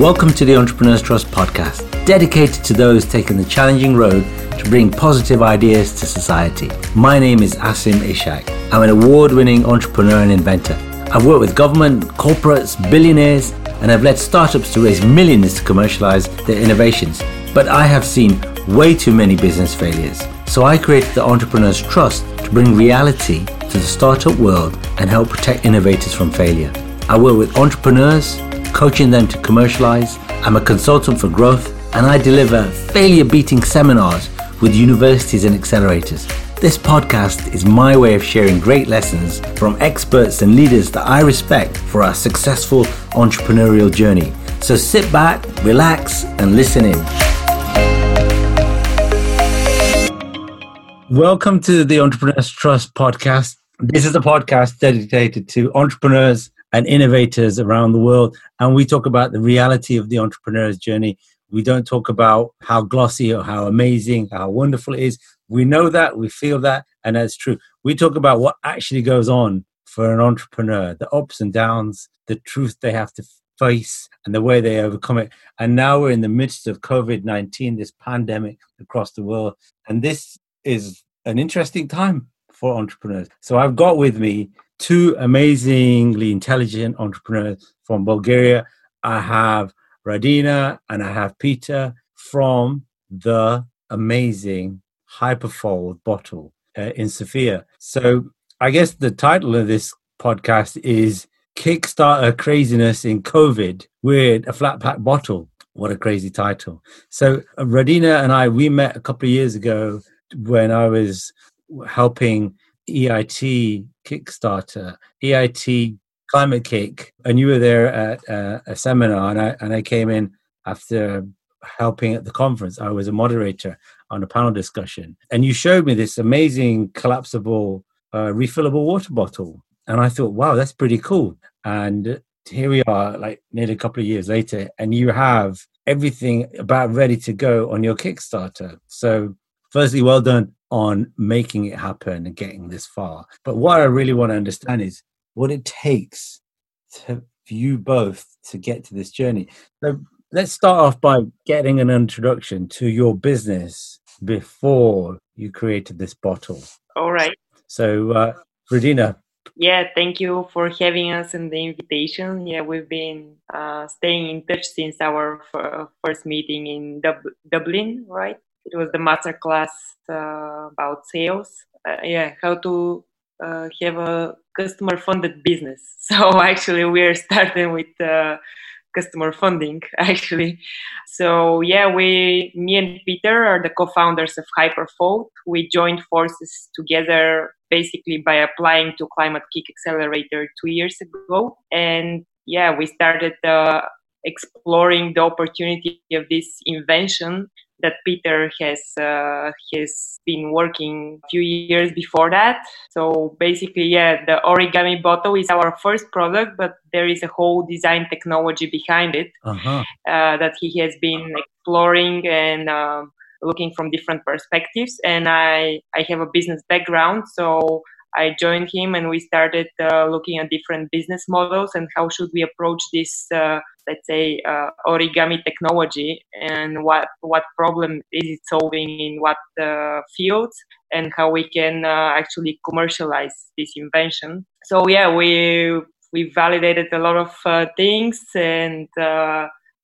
Welcome to the Entrepreneurs Trust podcast, dedicated to those taking the challenging road to bring positive ideas to society. My name is Asim Ishak. I'm an award winning entrepreneur and inventor. I've worked with government, corporates, billionaires, and I've led startups to raise millions to commercialize their innovations. But I have seen way too many business failures. So I created the Entrepreneurs Trust to bring reality to the startup world and help protect innovators from failure. I work with entrepreneurs, coaching them to commercialize. I'm a consultant for growth and I deliver failure beating seminars with universities and accelerators. This podcast is my way of sharing great lessons from experts and leaders that I respect for our successful entrepreneurial journey. So sit back, relax, and listen in. Welcome to the Entrepreneurs Trust podcast. This is a podcast dedicated to entrepreneurs and innovators around the world. And we talk about the reality of the entrepreneur's journey. We don't talk about how glossy or how amazing, how wonderful it is. We know that, we feel that, and that's true. We talk about what actually goes on for an entrepreneur, the ups and downs, the truth they have to face, and the way they overcome it. And now we're in the midst of COVID 19, this pandemic across the world. And this is an interesting time for entrepreneurs. So I've got with me two amazingly intelligent entrepreneurs from Bulgaria. I have Radina and I have Peter from the amazing Hyperfold bottle uh, in Sofia. So I guess the title of this podcast is Kickstarter Craziness in COVID with a flat pack bottle. What a crazy title. So Radina and I, we met a couple of years ago when I was helping EIT Kickstarter, EIT Climate KIC, and you were there at uh, a seminar, and I and I came in after helping at the conference. I was a moderator on a panel discussion, and you showed me this amazing collapsible, uh, refillable water bottle, and I thought, wow, that's pretty cool. And here we are, like nearly a couple of years later, and you have everything about ready to go on your Kickstarter. So firstly, well done on making it happen and getting this far. But what I really want to understand is what it takes to for you both to get to this journey. So let's start off by getting an introduction to your business before you created this bottle. All right. So, uh, Radina. Yeah, thank you for having us and the invitation. Yeah, we've been uh, staying in touch since our f- first meeting in Dub- Dublin, right? It was the master class uh, about sales. Uh, yeah, how to uh, have a customer funded business. So actually, we're starting with customer funding actually so yeah we me and peter are the co-founders of hyperfold we joined forces together basically by applying to climate KIC accelerator two years ago and yeah we started uh, exploring the opportunity of this invention that Peter has uh, has been working a few years before that. So basically, yeah, the origami bottle is our first product, but there is a whole design technology behind it uh-huh. uh, that he has been exploring and uh, looking from different perspectives. And I I have a business background, so I joined him and we started uh, looking at different business models and how should we approach this, uh, let's say, uh, origami technology and what what problem is it solving in what uh, fields and how we can uh, actually commercialize this invention. So yeah, we we validated a lot of uh, things and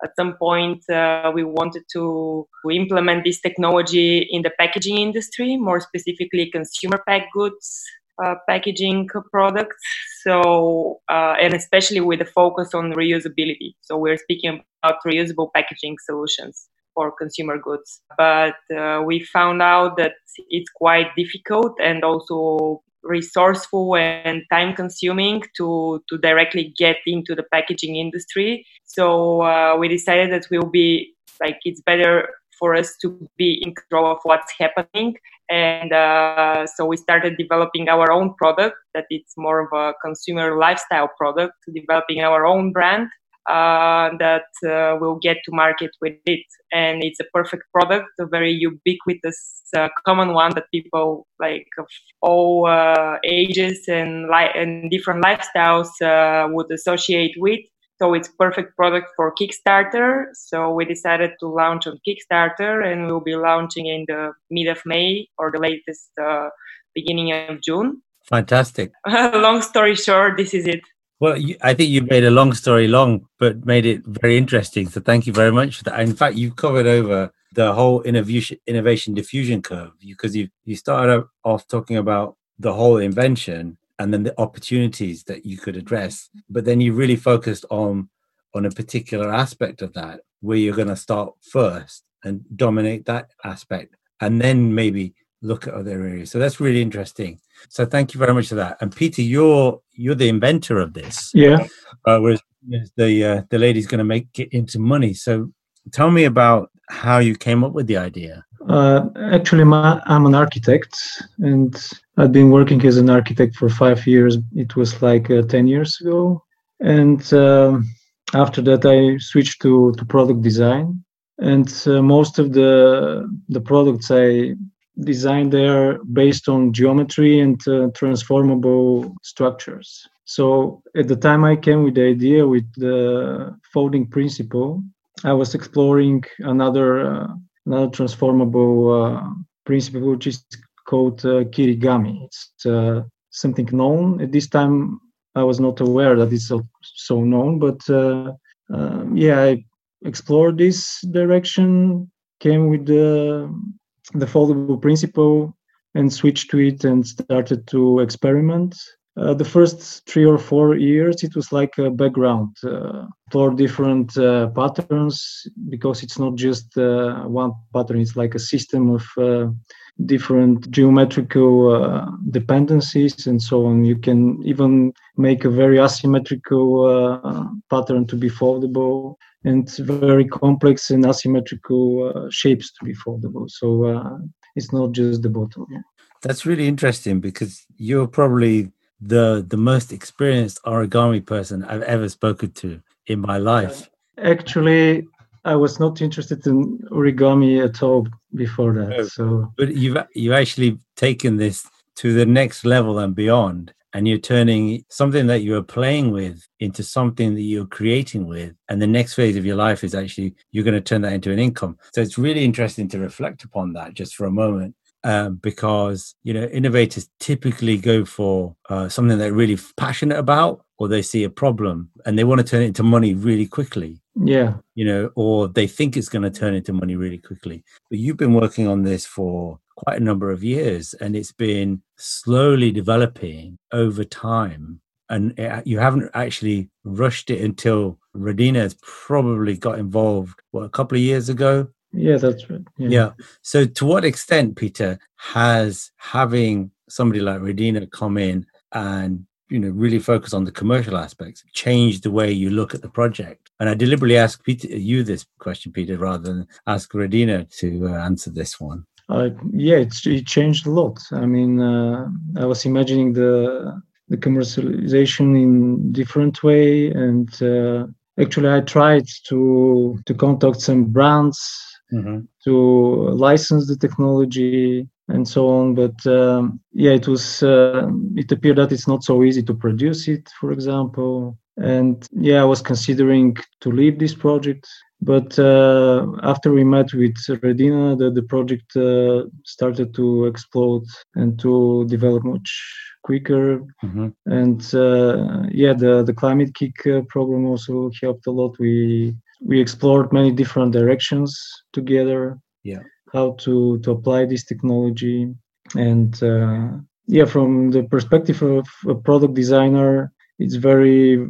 at some point uh, we wanted to, to, implement this technology in the packaging industry more specifically consumer packed goods uh, packaging products. So, uh, and especially with the focus on reusability. So, we're speaking about reusable packaging solutions for consumer goods. But uh, we found out that it's quite difficult and also resourceful and time consuming to, to directly get into the packaging industry. So, uh, we decided that we'll be like it's better for us to be in control of what's happening and uh, so we started developing our own product that it's more of a consumer lifestyle product developing our own brand uh, that uh, will get to market with it. And it's a perfect product a very ubiquitous uh, common one that people like of all uh, ages and, li- and different lifestyles uh, would associate with so it's perfect product for Kickstarter. So we decided to launch on Kickstarter, and we'll be launching in the mid of May or the latest uh, beginning of June. Fantastic. long story short, this is it. Well, you, I think you made a long story long, but made it very interesting. So thank you very much for that. In fact, you've covered over the whole innovation innovation diffusion curve because you you started off talking about the whole invention and then the opportunities that you could address, but then you really focused on on a particular aspect of that where you're going to start first and dominate that aspect, and then maybe look at other areas. So that's really interesting. So thank you very much for that. And Peter, you're you're the inventor of this. Yeah. Uh, whereas the uh, the lady's going to make it into money. So tell me about how you came up with the idea. Uh, actually, my, I'm an architect, and I've been working as an architect for five years. It was like uh, ten years ago, and um, after that, I switched to to product design. And uh, most of the the products I designed there based on geometry and uh, transformable structures. So at the time I came with the idea with the folding principle, I was exploring another uh, another transformable uh, principle which is called uh, kirigami. It's uh, something known at this time. I was not aware that it's so, so known, but uh, um, yeah, I explored this direction. Came with the the foldable principle and switched to it and started to experiment. Uh, the first three or four years, it was like a background uh, for different uh, patterns because it's not just uh, one pattern, it's like a system of uh, different geometrical dependencies and so on. You can even make a very asymmetrical pattern to be foldable and very complex and asymmetrical shapes to be foldable. So it's not just the bottom. Yeah. That's really interesting because you're probably the the most experienced origami person I've ever spoken to in my life. Actually, I was not interested in origami at all before that. No, so, but you've you've actually taken this to the next level and beyond, and you're turning something that you are playing with into something that you're creating with. And the next phase of your life is actually you're going to turn that into an income. So it's really interesting to reflect upon that just for a moment um, because you know innovators typically go for uh, something they're really passionate about or they see a problem and they want to turn it into money really quickly. Yeah. You know or they think it's going to turn into money really quickly. But you've been working on this for quite a number of years and it's been slowly developing over time. And it, you haven't actually rushed it until Radina has probably got involved what a couple of years ago yeah, that's right. Yeah. yeah. So, to what extent, Peter, has having somebody like Radina come in and you know really focus on the commercial aspects change the way you look at the project and i deliberately ask peter you this question peter rather than ask radina to uh, answer this one uh, yeah it's, it changed a lot i mean uh, i was imagining the the commercialization in different way and uh, actually i tried to to contact some brands mm-hmm. to license the technology and so on. But um, yeah, it was uh, it appeared that it's not so easy to produce it, for example. And yeah, I was considering to leave this project, but uh, after we met with Radina, the, the project uh, started to explode and to develop much quicker. Mm-hmm. And uh, yeah, the the climate KIC uh, program also helped a lot. We we explored many different directions together yeah. how to to apply this technology. And uh, yeah from the perspective of a product designer it's very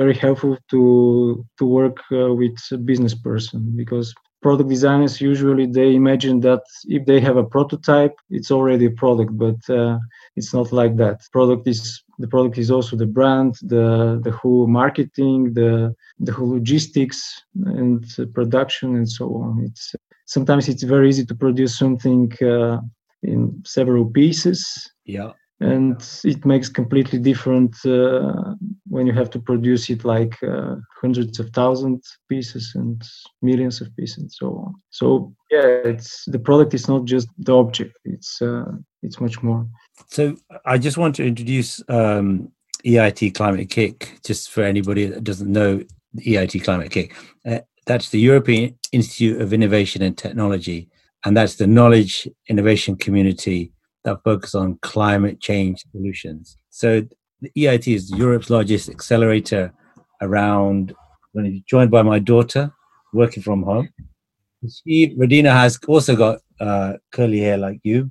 very helpful to to work uh, with a business person because product designers usually they imagine that if they have a prototype it's already a product but uh, it's not like that. Product is the product is also the brand the the whole marketing the the whole logistics and production and so on. It's sometimes it's very easy to produce something uh, in several pieces. Yeah. And it makes completely different uh, when you have to produce it like uh, hundreds of thousands pieces and millions of pieces and so on. So yeah it's the product is not just the object. It's uh, it's much more so i just want to introduce um, EIT Climate KIC, just for anybody that doesn't know EIT Climate KIC. Uh, that's the European Institute of Innovation and Technology, and that's the knowledge innovation community that focus on climate change solutions. So the EIT is Europe's largest accelerator around. When I'm joined by my daughter, working from home. She, Radina, has also got uh, curly hair like you.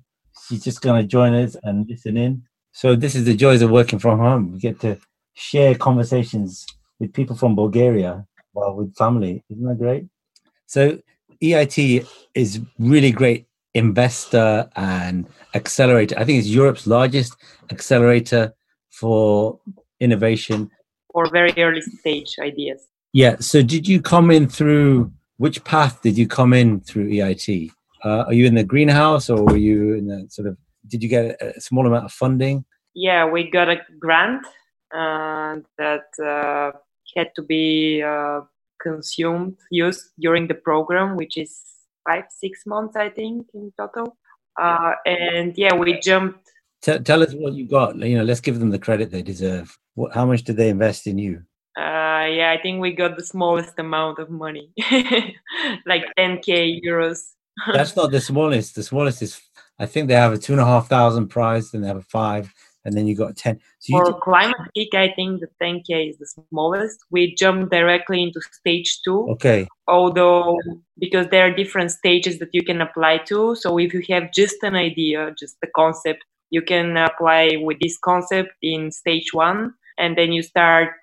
She's just going to join us and listen in. So this is the joys of working from home. We get to share conversations with people from Bulgaria while with family. Isn't that great? So EIT is really great investor and accelerator. I think it's Europe's largest accelerator for innovation or very early stage ideas. Yeah. So did you come in through which path did you come in through EIT? Uh, are you in the greenhouse or were you in the sort of did you get a small amount of funding? Yeah, we got a grant uh, that uh, had to be uh, consumed, used during the program, which is five, six months, I think, in total. Uh, and yeah, we jumped. Tell, tell us what you got. You know, let's give them the credit they deserve. What, how much did they invest in you? Uh, yeah, I think we got the smallest amount of money, like 10k euros. That's not the smallest. The smallest is, I think they have a two and a half thousand prize, then they have a five, and then you got 10. So For t- climate KIC, I think the 10K is the smallest. We jump directly into stage two. Okay. Although, because there are different stages that you can apply to. So if you have just an idea, just the concept, you can apply with this concept in stage one. And then you start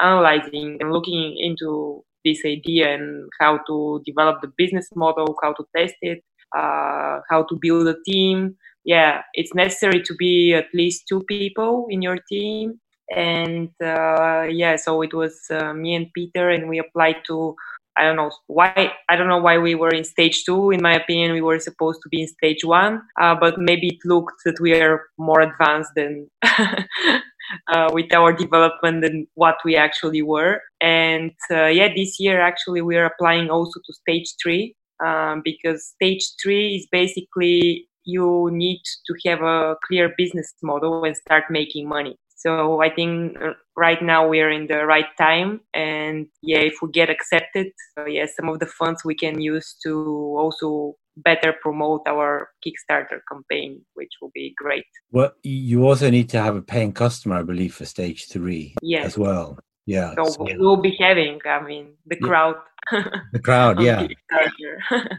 analyzing and looking into this idea and how to develop the business model, how to test it, uh, how to build a team, yeah, it's necessary to be at least two people in your team. And uh, yeah, so it was uh, me and Peter, and we applied to. I don't know why. I don't know why we were in stage two. In my opinion, we were supposed to be in stage one, uh, but maybe it looked that we are more advanced than uh, with our development and what we actually were. And uh, yeah, this year actually we are applying also to stage three um, because stage three is basically you need to have a clear business model and start making money. So I think uh, right now we're in the right time, and yeah, if we get accepted, uh, yeah, some of the funds we can use to also better promote our Kickstarter campaign, which will be great. Well, you also need to have a paying customer, I believe, for stage three yes. as well. Yeah. So, so, we'll be having, I mean, the crowd. the crowd, yeah.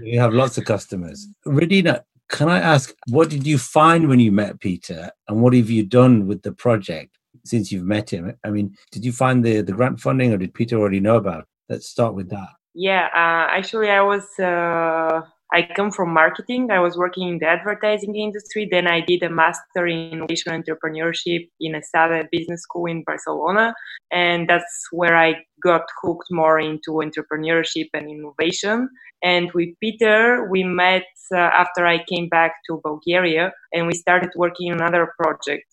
you have lots of customers. Radina, can I ask, what did you find when you met Peter, and what have you done with the project since you've met him? I mean, did you find the the grant funding, or did Peter already know about? It? Let's start with that. Yeah, uh, actually, I was uh, I come from marketing. I was working in the advertising industry. Then I did a master in innovation entrepreneurship in a ESADE business school in Barcelona. And that's where I got hooked more into entrepreneurship and innovation. And with Peter, we met uh, after I came back to Bulgaria and we started working on another project,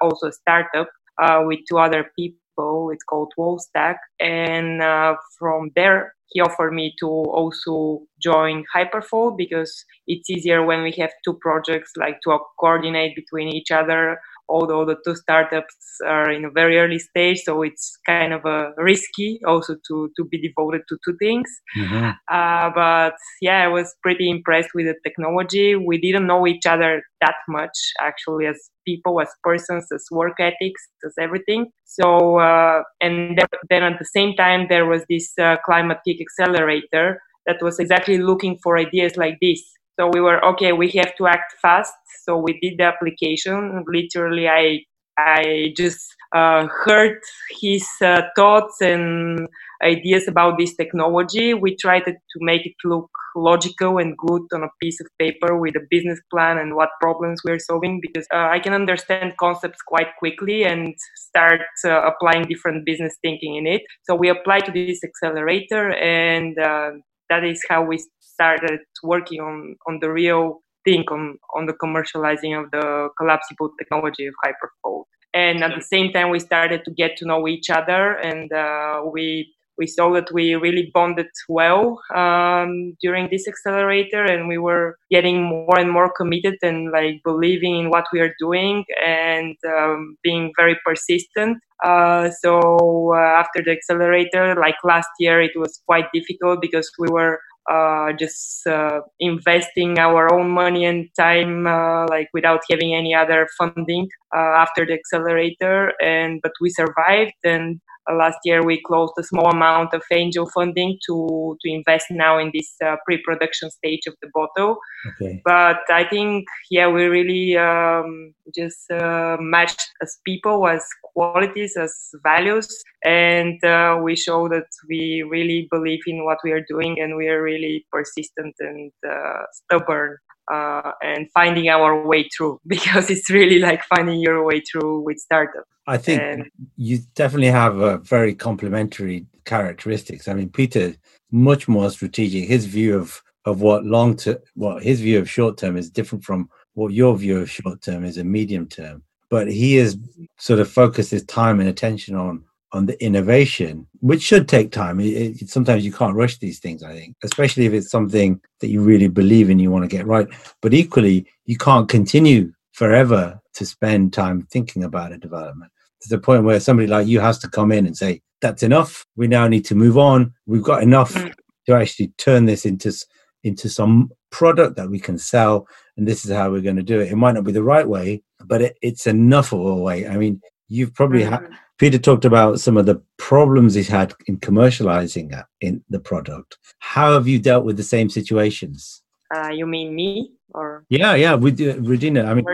also a startup uh, with two other people. It's called Wallstack. And uh, from there, he offered me to also join Hyperfold because it's easier when we have two projects, like to coordinate between each other. Although the two startups are in a very early stage, so it's kind of a risky also to to be devoted to two things. Mm-hmm. Uh, but yeah, I was pretty impressed with the technology. We didn't know each other that much actually as people, as persons, as work ethics, as everything. So, uh, and then at the same time, there was this uh, Climate KIC Accelerator that was exactly looking for ideas like this. So we were okay. We have to act fast. So we did the application. Literally, I I just uh, heard his uh, thoughts and ideas about this technology. We tried to make it look logical and good on a piece of paper with a business plan and what problems we're solving because uh, I can understand concepts quite quickly and start uh, applying different business thinking in it. So we applied to this accelerator and uh, that is how we started working on, on the real thing on, on the commercializing of the collapsible technology of Hyperfold. And at the same time we started to get to know each other and uh, we we saw that we really bonded well um, during this accelerator and we were getting more and more committed and like believing in what we are doing and um, being very persistent. Uh, so uh, after the accelerator like last year it was quite difficult because we were uh, just uh, investing our own money and time uh, like without having any other funding uh, after the accelerator and but we survived and last year we closed a small amount of angel funding to to invest now in this uh, pre-production stage of the bottle. Okay. but i think yeah we really um, just uh, matched as people as qualities as values. And uh, we show that we really believe in what we are doing and we are really persistent and uh, stubborn uh, and finding our way through because it's really like finding your way through with startup. I think and, you definitely have a very complementary characteristics. I mean, Peter much more strategic. His view of of what long term, what his view of short term is different from what your view of short term is a medium term. But he has sort of focused his time and attention on on the innovation, which should take time. It, it, sometimes you can't rush these things, I think, especially if it's something that you really believe in, you want to get right. But equally, you can't continue forever to spend time thinking about a development. To the point where somebody like you has to come in and say, that's enough. We now need to move on. We've got enough mm. to actually turn this into, into some product that we can sell. And this is how we're going to do it. It might not be the right way, but it, it's enough of a way. I mean, you've probably had Peter talked about some of the problems he's had in commercializing uh, in the product. How have you dealt with the same situations? Uh, you mean me or? Yeah, yeah, with uh, Radina. I mean,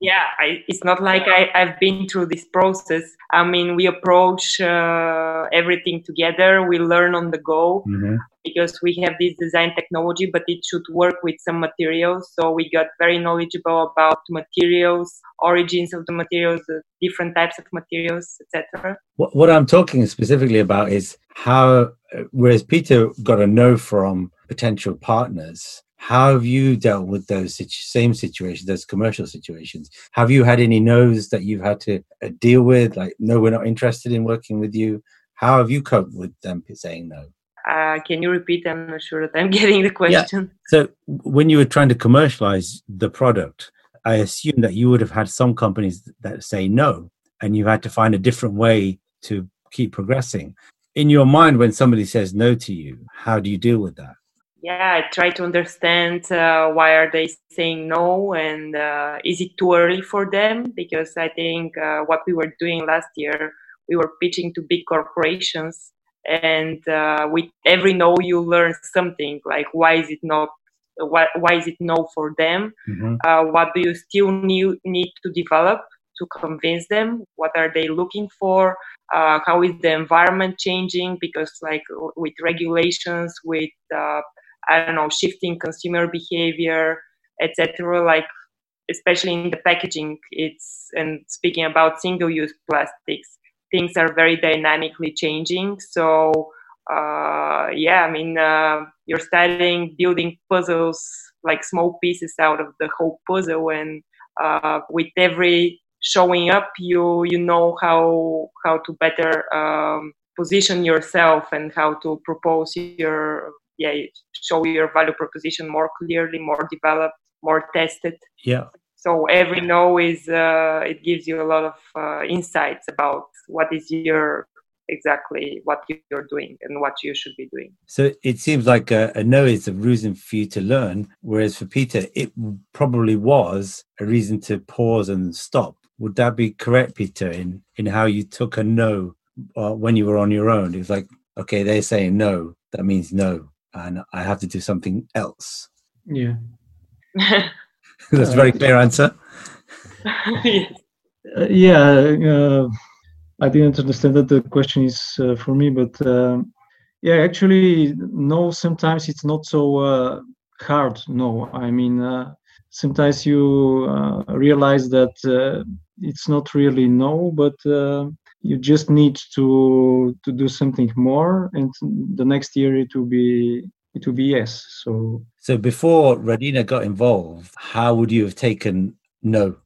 yeah, I, it's not like I, I've been through this process. I mean, we approach uh, everything together. We learn on the go. Mm-hmm because we have this design technology, but it should work with some materials. So we got very knowledgeable about materials, origins of the materials, the different types of materials, etc. What, what I'm talking specifically about is how, whereas Peter got a no from potential partners, how have you dealt with those same situations, those commercial situations? Have you had any no's that you've had to uh, deal with? Like, no, we're not interested in working with you. How have you coped with them saying no? Uh, can you repeat? I'm not sure that I'm getting the question. Yeah. So when you were trying to commercialize the product, I assume that you would have had some companies that say no, and you had to find a different way to keep progressing. In your mind, when somebody says no to you, how do you deal with that? Yeah, I try to understand uh, why are they saying no, and uh, is it too early for them? Because I think uh, what we were doing last year, we were pitching to big corporations and uh, with every no you learn something like why is it not why, why is it no for them mm-hmm. uh, what do you still need, need to develop to convince them what are they looking for uh, how is the environment changing because like with regulations with uh, i don't know shifting consumer behavior etc like especially in the packaging it's and speaking about single use plastics things are very dynamically changing. So uh, yeah, I mean, uh, you're studying building puzzles like small pieces out of the whole puzzle, and uh, with every showing up, you you know how how to better um, position yourself and how to propose your yeah show your value proposition more clearly, more developed, more tested. Yeah. So every no is uh, it gives you a lot of uh, insights about what is your exactly what you're doing and what you should be doing. So it seems like a, a, no is a reason for you to learn, whereas for Peter, it probably was a reason to pause and stop. Would that be correct, Peter, in, in how you took a no uh, when you were on your own? It was like, okay, they're saying no, that means no, and I have to do something else. Yeah. That's a very clear answer. yes. uh, yeah. Uh, I didn't understand that the question is uh, for me, but uh, yeah, actually, no. Sometimes it's not so uh, hard. No, I mean, uh, sometimes you uh, realize that uh, it's not really no, but you just need to to do something more, and the next year it will be it will be yes. So so before Radina got involved, how would you have taken no?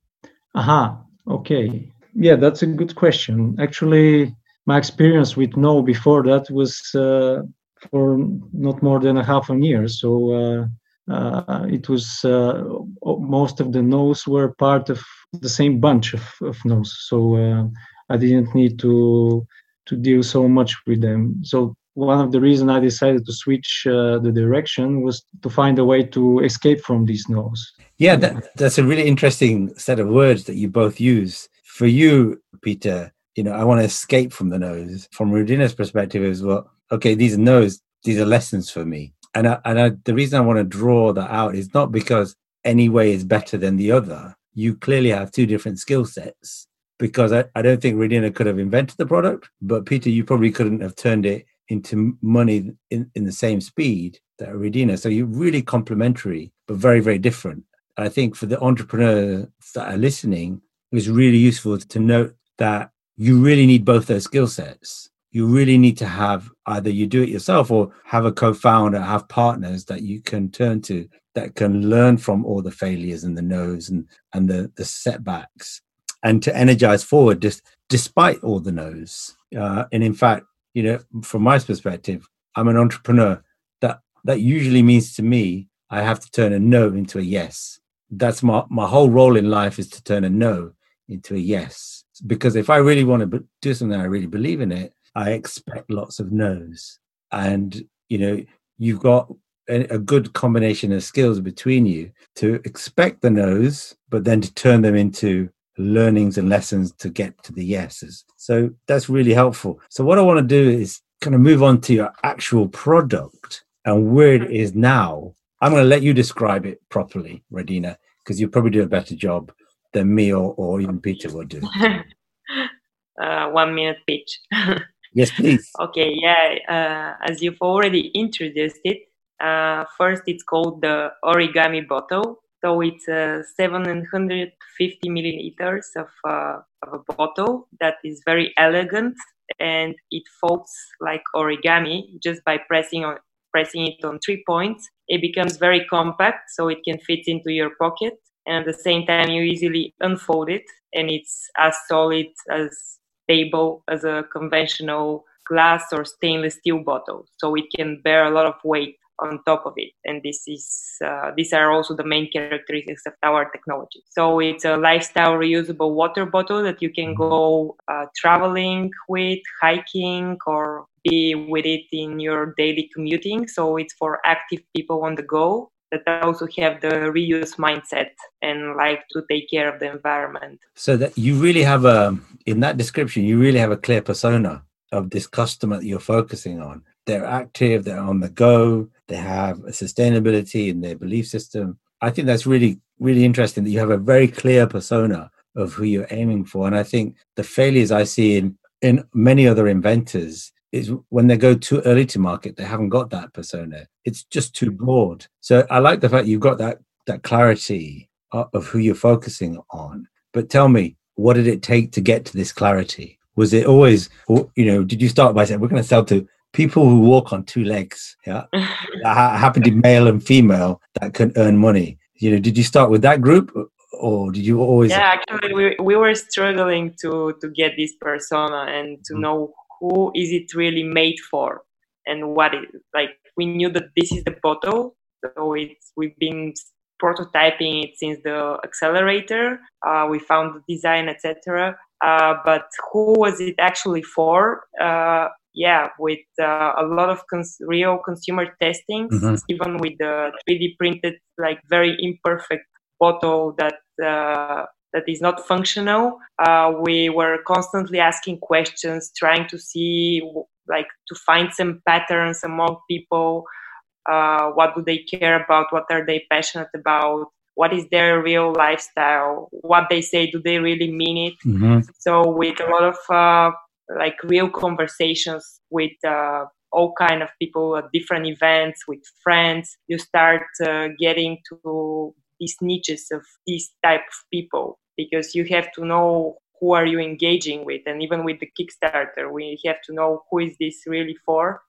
Aha. Okay yeah, that's a good question. Actually, my experience with no before that was uh, for not more than a half a year. So uh, uh, it was uh, most of the no's were part of the same bunch of, of no's. So uh, I didn't need to to deal so much with them. So one of the reasons I decided to switch uh, the direction was to find a way to escape from these no's. Yeah, that, that's a really interesting set of words that you both use. For you, Peter, you know, I want to escape from the no's. From Radina's perspective, is well, okay, these are no's, these are lessons for me. And I, and I, the reason I want to draw that out is not because any way is better than the other. You clearly have two different skill sets because I, I don't think Radina could have invented the product, but Peter, you probably couldn't have turned it into money in, in the same speed that Radina. So you're really complementary, but very, very different. I think for the entrepreneurs that are listening, it was really useful to note that you really need both those skill sets. You really need to have either you do it yourself or have a co-founder, have partners that you can turn to that can learn from all the failures and the no's and, and the, the setbacks and to energize forward just despite all the no's. Uh, and in fact, you know, from my perspective, I'm an entrepreneur. That that usually means to me, I have to turn a no into a yes. That's my my whole role in life is to turn a no into a yes. Because if I really want to do something, I really believe in it. I expect lots of no's, and you know, you've got a, a good combination of skills between you to expect the no's, but then to turn them into learnings and lessons to get to the yeses. So that's really helpful. So what I want to do is kind of move on to your actual product and where it is now. I'm going to let you describe it properly, Radina, because you probably do a better job than me or, or even Peter will do. uh, one minute pitch. yes, please. Okay, yeah. Uh, as you've already introduced it, uh, first it's called the origami bottle so it's uh, 750 milliliters of, uh, of a bottle that is very elegant and it folds like origami just by pressing on pressing it on three points. It becomes very compact, so it can fit into your pocket, and at the same time you easily unfold it, and it's as solid as stable as a conventional glass or stainless steel bottle. So it can bear a lot of weight on top of it. And this is uh, these are also the main characteristics of our technology. So it's a lifestyle reusable water bottle that you can go uh, traveling with hiking or be with it in your daily commuting. So it's for active people on the go that also have the reuse mindset and like to take care of the environment. So that you really have a in that description you really have a clear persona of this customer that you're focusing on they're active, they're on the go, they have a sustainability in their belief system. I think that's really, really interesting that you have a very clear persona of who you're aiming for. And I think the failures I see in, in many other inventors is when they go too early to market, they haven't got that persona. It's just too mm-hmm. broad. So I like the fact you've got that that clarity of who you're focusing on. But tell me, what did it take to get to this clarity? Was it always, you know, did you start by saying we're going to sell to people who walk on two legs, yeah, happen to be male and female that can earn money. You know, did you start with that group, or did you always? Yeah, actually, we we were struggling to to get this persona and to mm-hmm. know who is it really made for, and what it like. We knew that this is the bottle, so it's we've been prototyping it since the accelerator. Uh, we found the design, etc. Uh, but who was it actually for? Uh, yeah, with uh, a lot of cons- real consumer testing, mm-hmm. even with the 3D printed, like very imperfect bottle that uh, that is not functional. Uh, we were constantly asking questions, trying to see, like, to find some patterns among people. Uh, what do they care about? What are they passionate about? What is their real lifestyle? What they say, do they really mean it? Mm-hmm. So, with a lot of uh, like real conversations with uh, all kind of people at different events with friends. You start uh, getting to these niches of these type of people because you have to know who are you engaging with. And even with the kickstarter we have to know who is this really for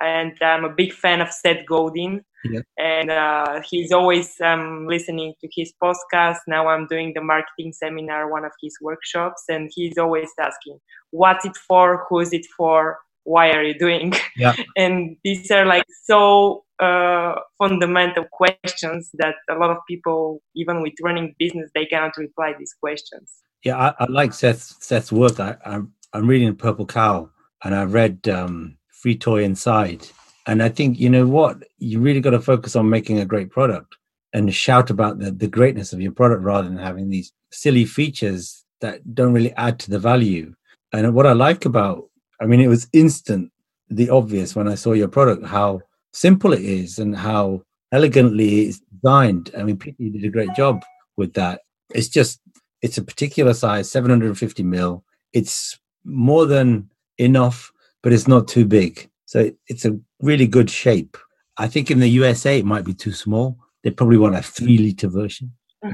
and I'm a big fan of Seth Godin. Yeah. And uh, he's always um, listening to his podcast. Now I'm doing the marketing seminar, one of his workshops, and he's always asking, "What's it for? Who's it for? Why are you doing?" Yeah. and these are like so uh, fundamental questions that a lot of people, even with running business, they cannot reply these questions. Yeah, I, I like Seth's Seth's work. I, I'm I'm reading Purple Cow, and I read um, Free Toy Inside, and I think you know what you really got to focus on making a great product and shout about the the greatness of your product rather than having these silly features that don't really add to the value. And what I like about, I mean, it was instant, the obvious when I saw your product, how simple it is and how elegantly it's designed. I mean, you did a great job with that. It's just, it's a particular size, 750 mil. It's more than enough, but it's not too big. So it's a really good shape. I think in the USA, it might be too small. They probably want a three liter version.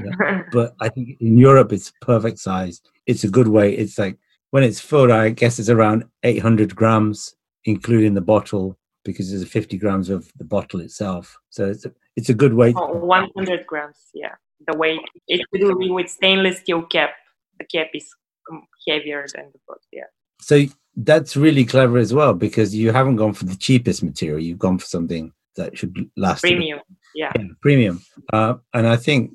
But I think in Europe, it's perfect size. It's a good way. It's like when it's full, I guess it's around 800 grams, including the bottle because there's 50 grams of the bottle itself. So it's a, it's a good weight. Oh, 100 grams, yeah. The weight. It will be with stainless steel cap. The cap is um, heavier than the bottle, yeah. So that's really clever as well because you haven't gone for the cheapest material. You've gone for something that should last. Premium, yeah. Yeah, premium. Uh, and I think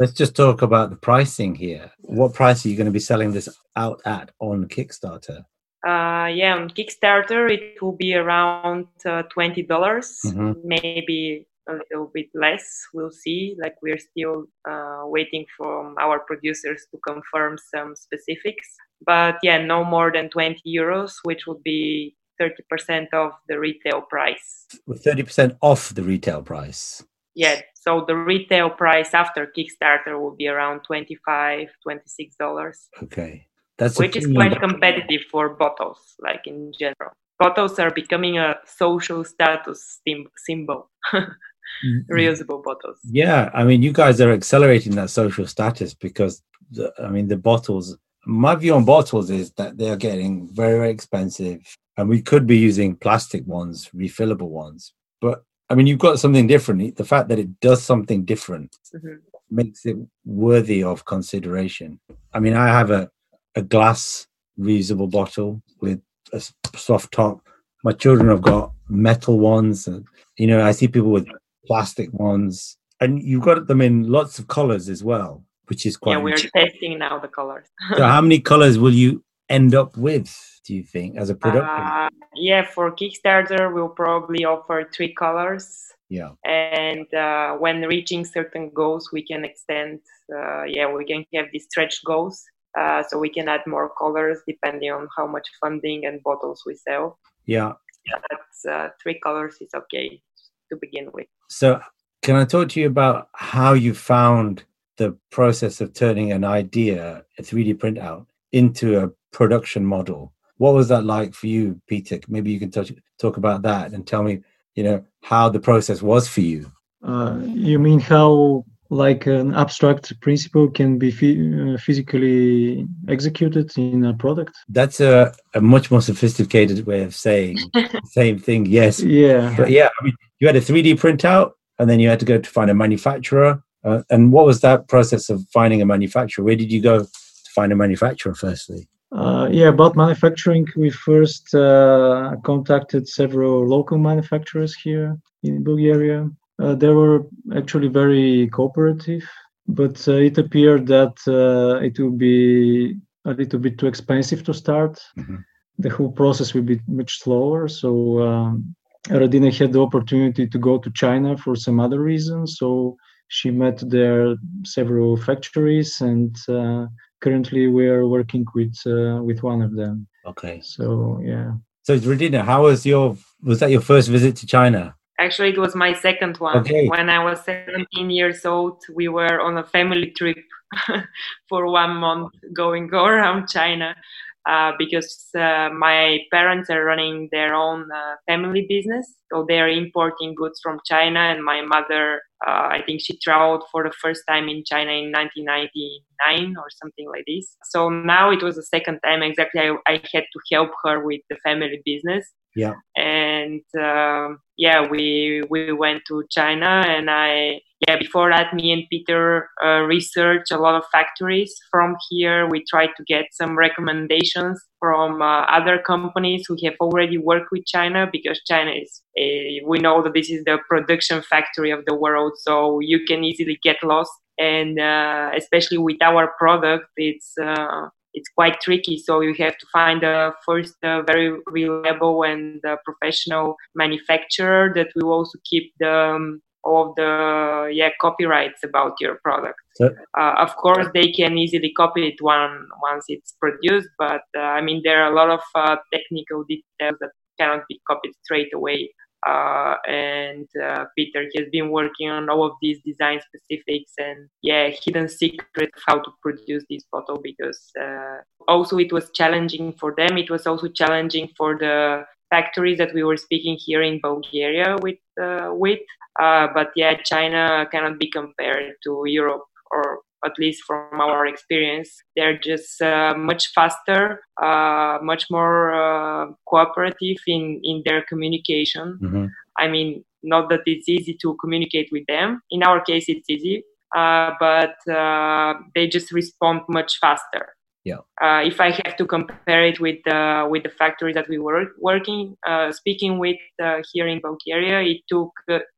let's just talk about the pricing here. What price are you going to be selling this out at on Kickstarter? Uh, yeah, on Kickstarter, it will be around uh, $20, dollars Mhm. maybe a little bit less. We'll see. Like, we're still uh, waiting from our producers to confirm some specifics. But yeah, no more than 20 euros, which would be 30% of the retail price. 30% off the retail price. Yeah, so the retail price after Kickstarter will be around 25 $26. Okay. That's which is quite competitive for bottles, like in general. Bottles are becoming a social status symbol, Mm, reusable bottles. Yeah, I mean, you guys are accelerating that social status because, the, I mean, the bottles. My view on bottles is that they are getting very, very expensive, and we could be using plastic ones, refillable ones. But I mean, you've got something different. The fact that it does something different Mhm. makes it worthy of consideration. I mean, I have a a glass reusable bottle with a soft top. My children have got metal ones, and you know, I see people with plastic ones, and you've got them in lots of colors as well, which is quite. Yeah, we're testing now the colors. so, how many colors will you end up with? Do you think as a product? Uh, yeah, for Kickstarter, we'll probably offer three colors. yeah. And uh, when reaching certain goals, we can extend. Uh, yeah, we can have these stretch goals, uh, so we can add more colors depending on how much funding and bottles we sell. Yeah. But uh, three colors is okay to begin with. So, can I talk to you about how you found the process of turning an idea, a 3D printout, into a production model? What was that like for you, Peter? Maybe you can touch, talk about that and tell me, you know, how the process was for you. Uh, you mean how like an abstract principle can be phy- uh, physically executed in a product? That's a, a much more sophisticated way of saying the same thing. Yes, Yeah. but yeah, I mean, you had a 3D printout, and then you had to go to find a manufacturer. Uh, and what was that process of finding a manufacturer? Where did you go to find a manufacturer? Firstly, Uh, yeah, about manufacturing, we first uh, contacted several local manufacturers here in Bulgaria. Uh, they were actually very cooperative, but uh, it appeared that uh, it would be a little bit too expensive to start. Mhm. The whole process will be much slower. So um, Radina had the opportunity to go to China for some other reasons. So she met there several factories and uh, currently we are working with uh, with one of them okay. so yeah So, Radina, how was your was that your first visit to China? Actually, it was my second one. Okay. When I was 17 years old, we were on a family trip for one month going go around China uh, because uh, my parents are running their own uh, family business. So they're importing goods from China, and my mother, uh, I think she traveled for the first time in China in 1999 or something like this. So now it was the second time exactly I, I had to help her with the family business. Yeah. And uh, yeah, we we went to China, and I yeah before that, me and Peter uh, researched a lot of factories from here. We tried to get some recommendations from uh, other companies who have already worked with China because China is a, we know that this is the production factory of the world, so you can easily get lost. And uh, especially with our product, it's uh, it's quite tricky. So you have to find a first a very reliable and uh, professional manufacturer that will also keep the um, all the yeah copyrights about your product. Uh, of course, they can easily copy it one once it's produced, but uh, I mean there are a lot of uh, technical details that cannot be copied straight away. Uh, and uh, Peter has been working on all of these design specifics and yeah, hidden secret of how to produce this bottle because uh, also it was challenging for them. It was also challenging for the factories that we were speaking here in Bulgaria with uh, with. Uh, but yeah, China cannot be compared to Europe or at least from our experience. They're just uh, much faster, uh, much more uh, cooperative in, in their communication. Mm-hmm. I mean, not that it's easy to communicate with them. In our case, it's easy, uh, but uh, they just respond much faster. Yeah. Uh, if I have to compare it with with the factory that we were working, speaking with here in Bulgaria, it took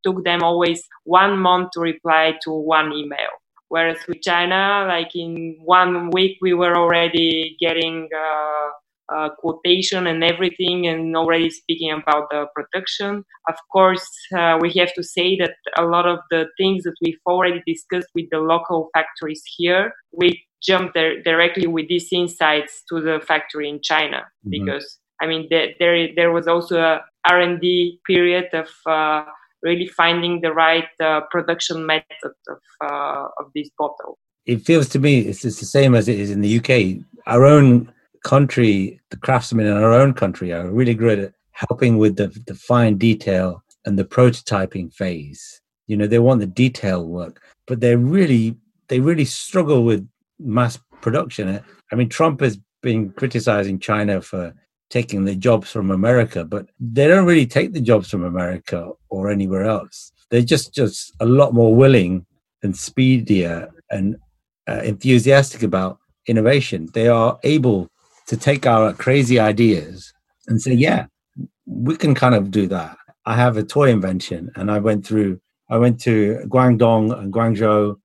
took them always one month to reply to one email Whereas with China, like in one week, we were already getting uh, uh, quotation and everything and already speaking about the production. Of course, uh, we have to say that a lot of the things that we've already discussed with the local factories here, we jumped there directly with these insights to the factory in China mm-hmm. because I mean there, there there was also a R&D period of uh, really finding the right uh, production method of, uh, of this bottle. It feels to me it's, it's the same as it is in the UK. Our own country, the craftsmen in our own country are really good at helping with the, the fine detail and the prototyping phase. You know, they want the detail work, but they really they really struggle with mass production. I mean, Trump has been criticizing China for taking the jobs from America, but they don't really take the jobs from America or anywhere else. They're just just a lot more willing and speedier and uh, enthusiastic about innovation. They are able to take our crazy ideas and say, "Yeah, we can kind of do that." I have a toy invention, and I went through. I went to Guangdong and Guangzhou,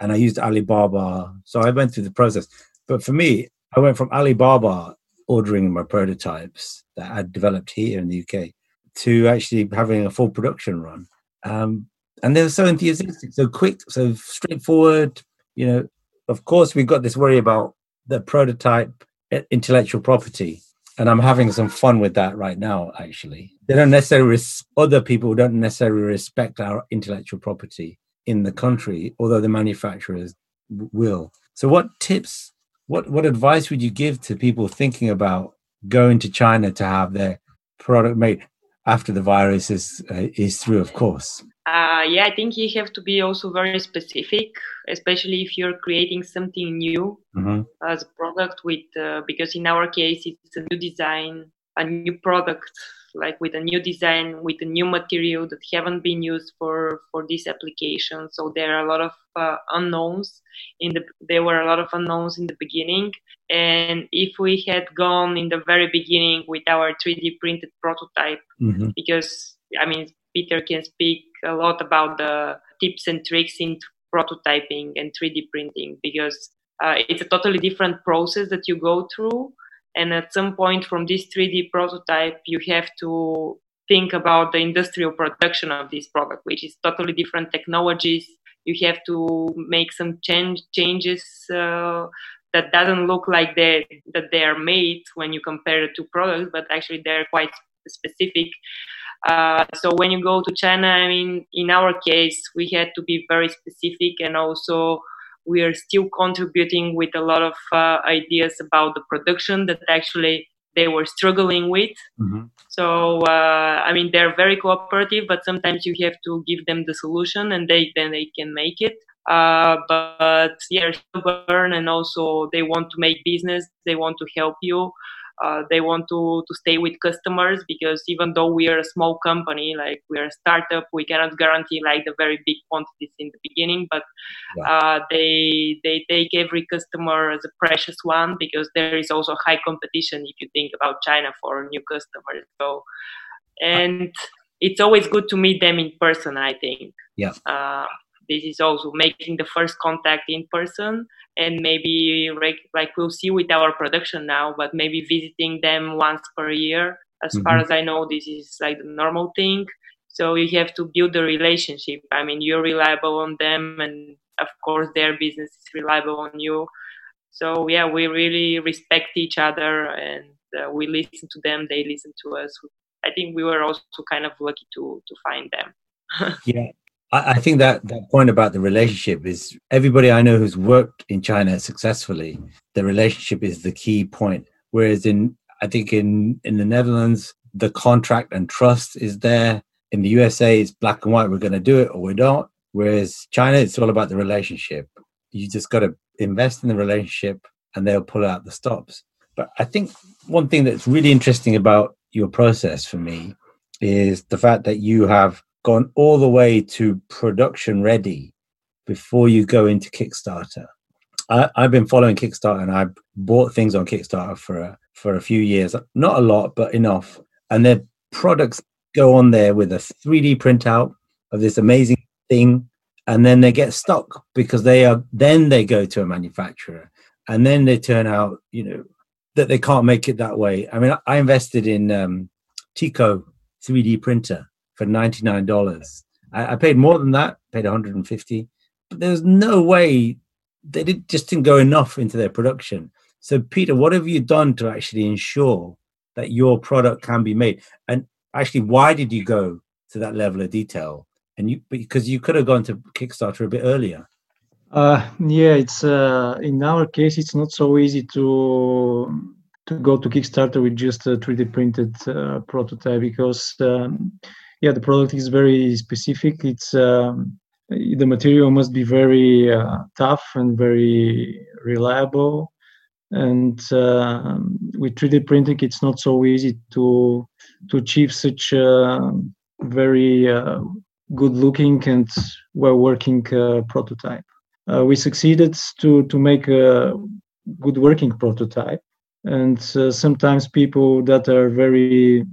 and I used Alibaba. So I went through the process. But for me, I went from Alibaba ordering my prototypes that I'd developed here in the UK to actually having a full production run. Um, and they were so enthusiastic, so quick, so straightforward. You know, of course, we've got this worry about the prototype intellectual property, and I'm having some fun with that right now. Actually, they don't necessarily res- other people don't necessarily respect our intellectual property in the country, although the manufacturers will. So, what tips what what advice would you give to people thinking about going to China to have their product made after the virus is uh, is through, of course? Uh, yeah, I think you have to be also very specific, especially if you're creating something new mm-hmm. as a product. With uh, because in our case, it's a new design, a new product like with a new design with a new material that haven't been used for for this application. So there are a lot of uh, unknowns in the there were a lot of unknowns in the beginning. And if we had gone in the very beginning with our 3d printed prototype mm-hmm. because i mean peter can speak a lot about the tips and tricks in prototyping and 3d printing because uh, it's a totally different process that you go through and at some point from this 3d prototype you have to think about the industrial production of this product which is totally different technologies. You have to make some change changes uh, that doesn't look like they that they are made when you compare the two products but actually they're quite specific. Uh, so when you go to china i mean in our case we had to be very specific and also we are still contributing with a lot of uh, ideas about the production that actually they were struggling with. Mm-hmm. So uh, I mean, they're very cooperative, but sometimes you have to give them the solution, and they then they can make it. Uh, but yeah, stubborn, and also they want to make business. They want to help you. Uh, they want to to stay with customers because even though we are a small company like we are a startup we cannot guarantee like the very big quantities in the beginning but uh, they they take every customer as a precious one because there is also high competition if you think about china for new customers. So and it's always good to meet them in person i think. Yeah. Uh, this is also making the first contact in person and maybe like we'll see with our production now but maybe visiting them once per year. As mm-hmm. far as i know this is like the normal thing. So you have to build a relationship. I mean you're reliable on them and of course their business is reliable on you. So yeah we really respect each other and uh, we listen to them. They listen to us. I think we were also kind of lucky to to find them. Yeah I, I think that that point about the relationship is everybody I know who's worked in China successfully, the relationship is the key point. Whereas in I think in in the Netherlands, the contract and trust is there. In the USA, it's black and white. We're going to do it or we don't. Whereas China, it's all about the relationship. You just got to invest in the relationship, and they'll pull out the stops. But I think one thing that's really interesting about your process for me is the fact that you have gone all the way to production ready before you go into Kickstarter. I, have been following Kickstarter and I've bought things on Kickstarter for a, for a few years, not a lot, but enough. And their products go on there with a 3D printout of this amazing thing, and then they get stuck because they are then they go to a manufacturer, and then they turn out, you know, that they can't make it that way. I mean, I invested in um, Tiko 3D printer, for $99. I, I paid more than that, paid 150 but there's no way they did, just didn't go enough into their production. So, Peter, what have you done to actually ensure that your product can be made? And actually, why did you go to that level of detail? And you because you could have gone to Kickstarter a bit earlier. Uh, yeah, it's uh, in our case, it's not so easy to to go to Kickstarter with just a 3D printed uh, prototype because um, yeah the product is very specific. It's um, the material must be very uh, tough and very reliable. And uh, with 3d printing it's not so easy to to achieve such a very uh, good looking and well working uh, prototype. Uh, we succeeded to to make a good working prototype. And sometimes people that are very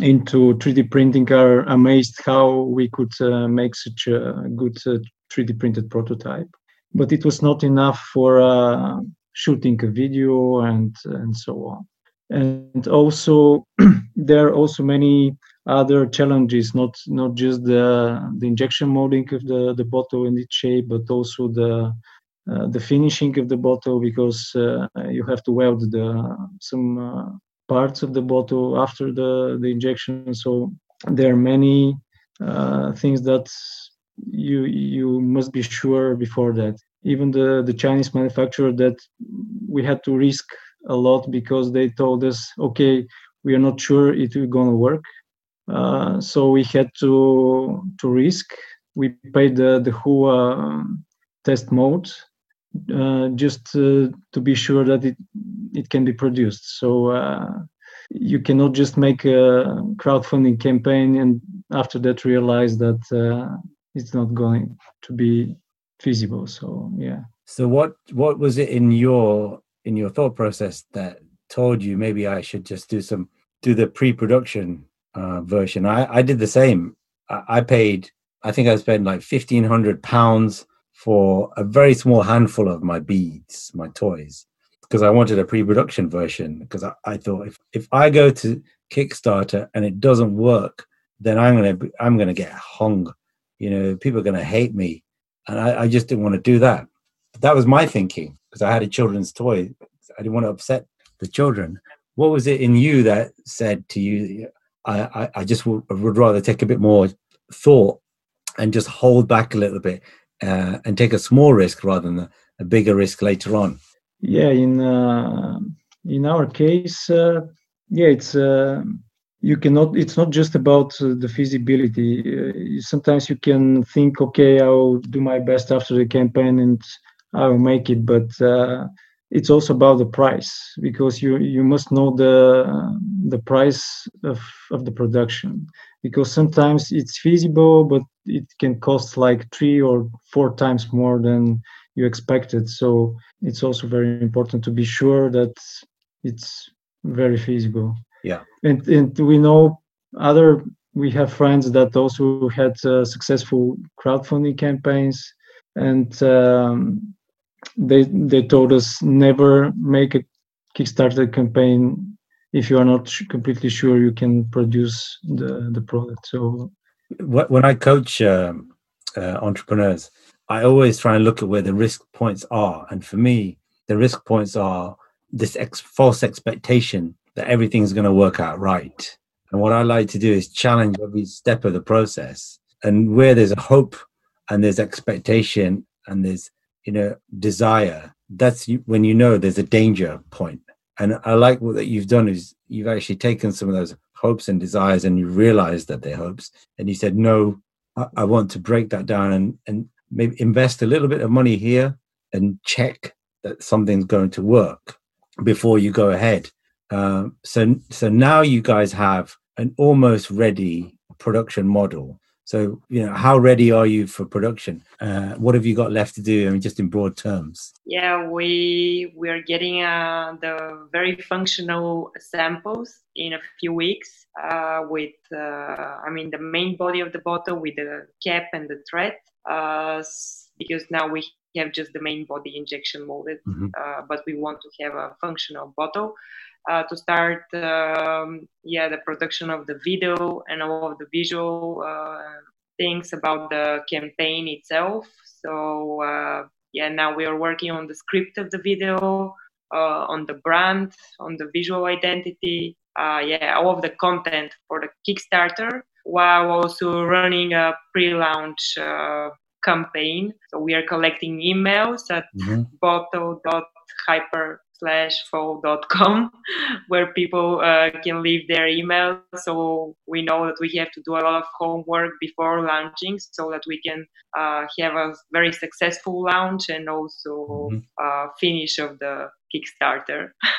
into 3D printing are amazed how we could uh, make such a good uh, 3D printed prototype. But it was not enough for uh, shooting a video and and so on. And also, there are also many other challenges, not not just the the injection molding of the the bottle in its shape, but also the uh, the finishing of the bottle because uh, you have to weld the some uh, parts of the bottle after the, the injection. So there are many uh, things that you you must be sure before that. Even the, the Chinese manufacturer that we had to risk a lot because they told us, okay, we are not sure it will gonna work. Uh, so we had to to risk. We paid the the whole uh, test mode just uh, to be sure that it it can be produced. So uh, you cannot just make a crowdfunding campaign and after that realize that uh, it's not going to be feasible. So yeah. So what what was it in your in your thought process that told you maybe I should just do some do the pre-production uh, version? I I did the same. I, I paid. I think I spent like fifteen hundred pounds for a very small handful of my beads, my toys, because I wanted a pre-production version. Because I, I, thought if, if I go to Kickstarter and it doesn't work, then I'm gonna I'm gonna get hung. You know, people are gonna hate me, and I, I just didn't want to do that. But that was my thinking because I had a children's toy. I didn't want to upset the children. What was it in you that said to you, I, I, I just would, would rather take a bit more thought and just hold back a little bit uh, and take a small risk rather than a, bigger risk later on. Yeah, in uh, in our case, uh, yeah, it's uh, you cannot. It's not just about uh, the feasibility. Uh, sometimes you can think, okay, I'll do my best after the campaign and I'll make it, but it's also about the price because you you must know the the price of of the production because sometimes it's feasible but it can cost like three or four times more than you expected. So it's also very important to be sure that it's very feasible. Yeah. And and we know other we have friends that also had uh, successful crowdfunding campaigns and um, they they told us never make a Kickstarter campaign if you are not completely sure you can produce the the product. So when I coach um, uh, entrepreneurs, I always try and look at where the risk points are, and for me, the risk points are this ex- false expectation that everything's going to work out right. And what I like to do is challenge every step of the process, and where there's a hope and there's expectation and there's you know desire that's when you know there's a danger point and i like what that you've done is you've actually taken some of those hopes and desires and you realize that they're hopes. And you said no I, I want to break that down and and maybe invest a little bit of money here and check that something's going to work before you go ahead. Um, so so now you guys have an almost ready production model so, you know, how ready are you for production? Uh, what have you got left to do? I mean, just in broad terms. Yeah, we we are getting uh, the very functional samples in a few weeks uh, with, uh, I mean, the main body of the bottle with the cap and the thread, uh, because now we have just the main body injection molded, mm-hmm. Uh, but we want to have a functional bottle uh, to start um, yeah the production of the video and all of the visual uh, things about the campaign itself so uh, yeah now we are working on the script of the video uh, on the brand on the visual identity uh, yeah all of the content for the kickstarter while also running a pre-launch uh, campaign so we are collecting emails at mm-hmm. bottle.hyper slash com, where people uh, can leave their email so we know that we have to do a lot of homework before launching so that we can uh, have a very successful launch and also mm-hmm. uh, finish of the kickstarter.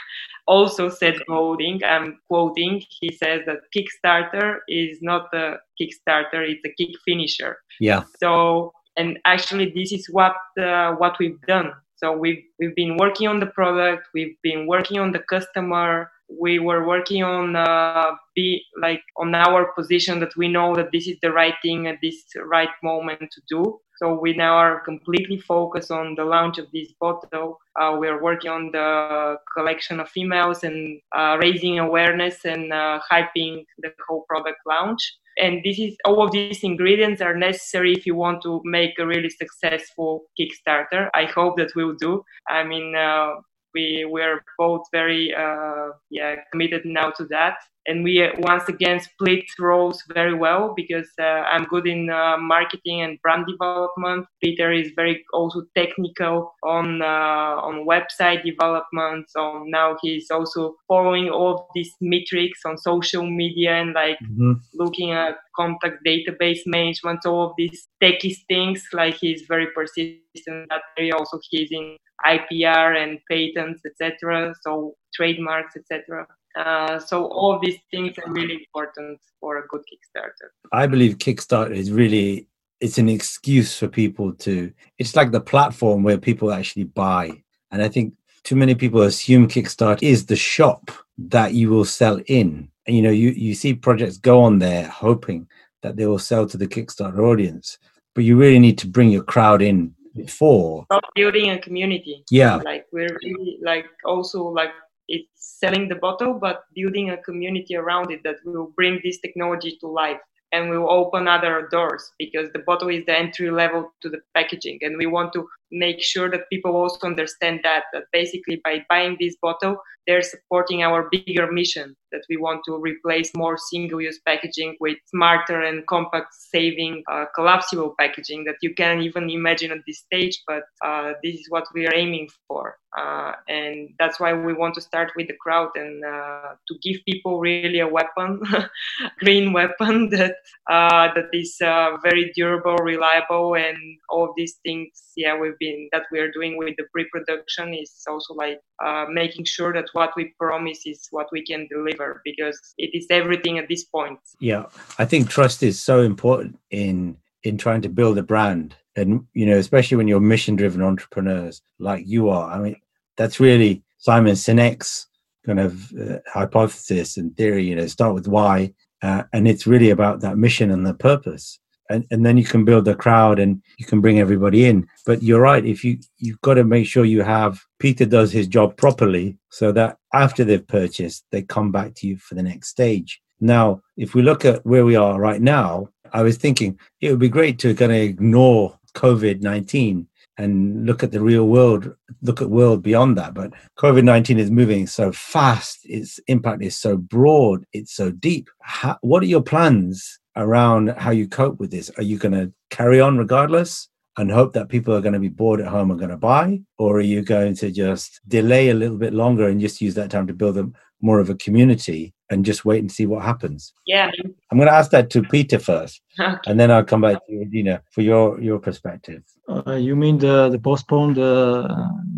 Also said quoting i'm quoting he says that kickstarter is not a kickstarter it's a kick finisher. Yeah. So and actually this is what uh, what we've done so we've we've been working on the product, we've been working on the customer, we were working on uh, be like on our position that we know that this is the right thing at this right moment to do. So we now are completely focused on the launch of this bottle. Uh, we are working on the collection of emails and uh, raising awareness and uh, hyping the whole product launch. And this is all of these ingredients are necessary if you want to make a really successful kickstarter. I hope that we'll do. I mean uh, we we're both very uh, yeah committed now to that and we uh, once again split roles very well because uh, I'm good in uh, marketing and brand development. Peter is very also technical on uh, on website development. So now he's also following all of these metrics on social media and like mm-hmm. looking at contact database management, all of these techie things. Like he's very persistent in that area. Also, he's in IPR and patents, etc. So trademarks, etc. Uh, so all these things are really important for a good Kickstarter. I believe Kickstarter is really it's an excuse for people to. It's like the platform where people actually buy, and I think too many people assume Kickstarter is the shop that you will sell in. And you know, you you see projects go on there hoping that they will sell to the Kickstarter audience, but you really need to bring your crowd in before building a community yeah like we're really like also like it's selling the bottle, but building a community around it that will bring this technology to life and will open other doors because the bottle is the entry level to the packaging. And we want to make sure that people also understand that, that basically by buying this bottle, they're supporting our bigger mission that we want to replace more single-use packaging with smarter and compact saving uh, collapsible packaging that you can even imagine at this stage but uh, this is what we are aiming for. Uh, and that's why we want to start with the crowd and uh, to give people really a weapon green weapon that uh, that is uh, very durable reliable and all these things yeah we've been that we are doing with the pre-production is also like uh, making sure that what we promise is what we can deliver because it is everything at this point. Yeah, I think trust is so important in in trying to build a brand, and you know, especially when you're mission-driven entrepreneurs like you are. I mean, that's really Simon Sinek's kind of uh, hypothesis and theory. You know, start with why, uh, and it's really about that mission and the purpose and, and then you can build a crowd and you can bring everybody in. But you're right if you you've got to make sure you have peter does his job properly so that after they've purchased they come back to you for the next stage. Now if we look at where we are right now i was thinking it would be great to kind of ignore covid-19 and look at the real world look at world beyond that. But covid-19 is moving so fast its impact is so broad it's so deep. How, what are your plans around how you cope with this. Are you going to carry on regardless and hope that people are going to be bored at home and going to buy? Or are you going to just delay a little bit longer and just use that time to build a, more of a community and just wait and see what happens? Yeah. I'm going to ask that to Peter first, okay. and then I'll come back to you, Dina, for your, your perspective. Uh, you mean the, the postponed uh,